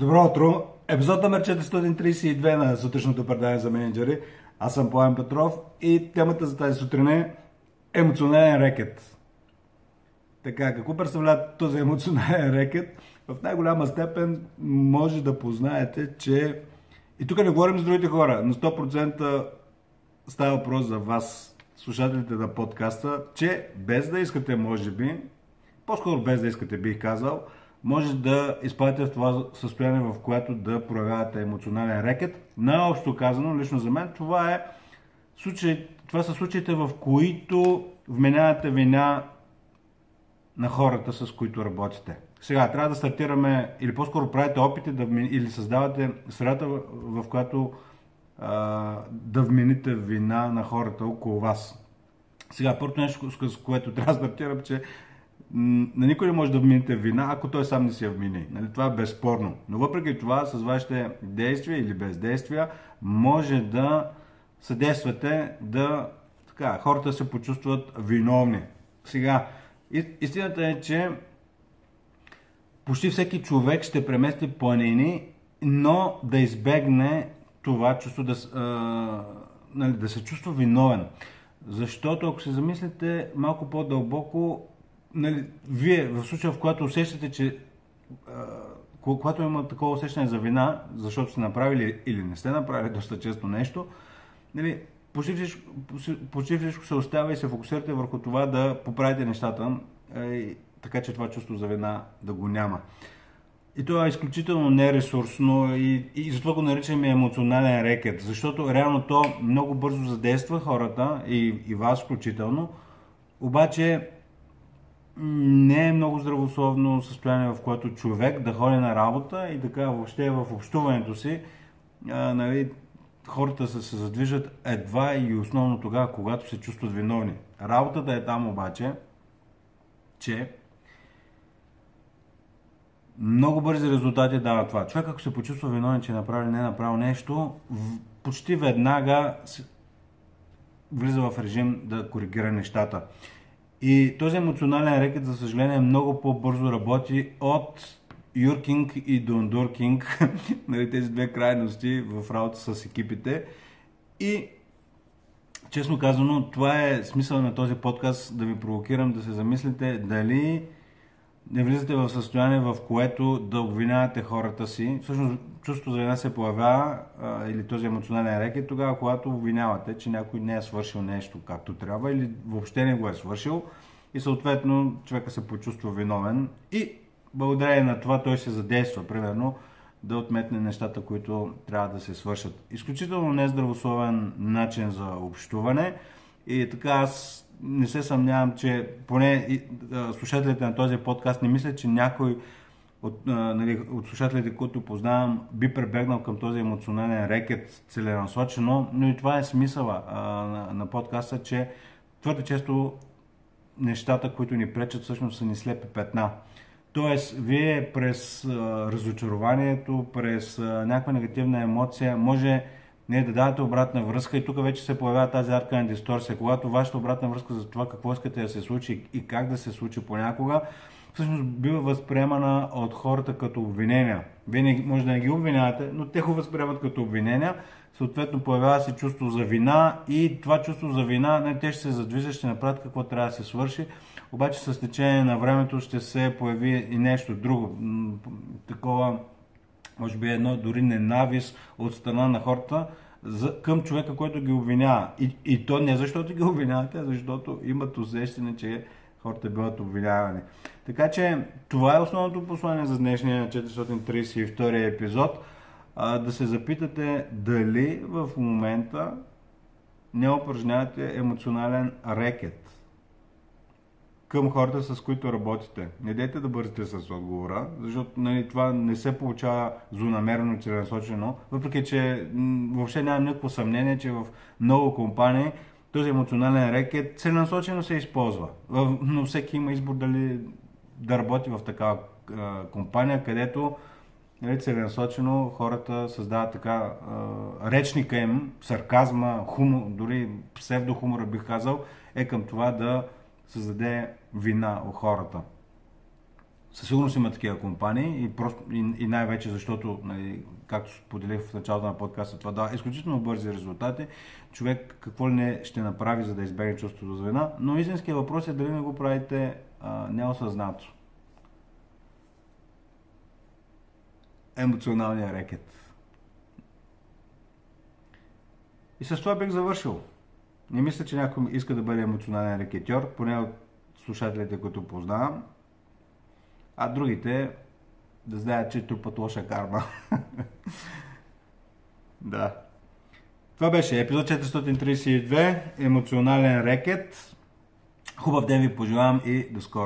Добро утро! Епизод номер 432 на сутрешното предаване за менеджери. Аз съм Пламен Петров и темата за тази сутрин е емоционален рекет. Така, какво представлява този емоционален рекет? В най-голяма степен може да познаете, че и тук не говорим за другите хора, но 100% става въпрос за вас, слушателите на подкаста, че без да искате, може би, по-скоро без да искате, бих казал, може да изпадете в това състояние, в което да проявявате емоционален рекет. Най-общо казано, лично за мен, това, е случай, това са случаите, в които вменявате вина на хората, с които работите. Сега, трябва да стартираме, или по-скоро правите опити да или създавате средата, в която а, да вмените вина на хората около вас. Сега, първото нещо, с което трябва да стартирам, че на никой не може да вмините вина, ако той сам не си я вмини. Нали? Това е безспорно. Но въпреки това, с вашите действия или бездействия, може да съдействате да така, хората се почувстват виновни. Сега, истината е, че почти всеки човек ще премести планини, но да избегне това чувство да, а, нали, да се чувства виновен. Защото ако се замислите малко по-дълбоко, нали, вие в случая, в който усещате, че когато има такова усещане за вина, защото сте направили или не сте направили доста често нещо, нали, почти всичко, почти всичко се оставя и се фокусирате върху това да поправите нещата, е, така че това чувство за вина да го няма. И това е изключително нересурсно и, и затова го наричаме емоционален рекет, защото реално то много бързо задейства хората и, и вас включително, обаче не е много здравословно състояние, в което човек да ходи на работа и така въобще в общуването си, а, нали, хората се, се задвижат едва и основно тогава, когато се чувстват виновни. Работата е там обаче, че много бързи резултати дава това. Човек, ако се почувства виновен, че е направил не е направил нещо, почти веднага влиза в режим да коригира нещата. И този емоционален рекет, за съжаление, много по-бързо работи от юркинг и дондуркинг, нали, тези две крайности в работа с екипите. И честно казано, това е смисъл на този подкаст да ви провокирам да се замислите дали не влизате в състояние, в което да обвинявате хората си. Всъщност, чувство за вина се появява а, или този емоционален рекет тогава, когато обвинявате, че някой не е свършил нещо както трябва или въобще не го е свършил и съответно човека се почувства виновен и благодарение на това той се задейства, примерно, да отметне нещата, които трябва да се свършат. Изключително нездравословен начин за общуване и така аз не се съмнявам, че поне слушателите на този подкаст не мислят, че някой от, нали, от слушателите, които познавам, би пребегнал към този емоционален рекет целенасочено, но и това е смисъла а, на, на подкаста, че твърде често нещата, които ни пречат, всъщност са ни слепи петна. Тоест, вие през а, разочарованието, през а, някаква негативна емоция, може не да давате обратна връзка и тук вече се появява тази арка на дисторсия. Когато вашата обратна връзка за това какво искате да се случи и как да се случи понякога, всъщност бива възприемана от хората като обвинения. Вие не, може да не ги обвинявате, но те го възприемат като обвинения. Съответно появява се чувство за вина и това чувство за вина, не, те ще се задвижат, ще направят какво трябва да се свърши, обаче с течение на времето ще се появи и нещо друго. Такова, може би едно дори ненавист от страна на хората за, към човека, който ги обвинява. И, и то не защото ги обвинявате, а защото имат усещане, че хората биват обвинявани. Така че това е основното послание за днешния 432 епизод. А, да се запитате дали в момента не упражнявате емоционален рекет към хората, с които работите. Не дейте да бързите с отговора, защото нали, това не се получава злонамерено и целенасочено, въпреки че въобще нямам никакво съмнение, че в много компании този емоционален рекет целенасочено се използва. Но всеки има избор дали да работи в такава компания, където нали, целенасочено хората създават така речника им, сарказма, хумор, дори псевдохумора бих казал, е към това да създаде вина у хората. със сигурност има такива компании и, просто, и, и най-вече защото, нали, както споделих в началото на подкаста, това дава изключително бързи резултати. Човек какво ли не ще направи, за да избегне чувството за вина, но истинският въпрос е дали не го правите а, неосъзнато. Емоционалния рекет. И с това бих завършил. Не мисля, че някой иска да бъде емоционален рекетьор, поне от слушателите, които познавам. А другите да знаят, че трупат лоша карма. да. Това беше епизод 432. Емоционален рекет. Хубав ден ви пожелавам и до скоро.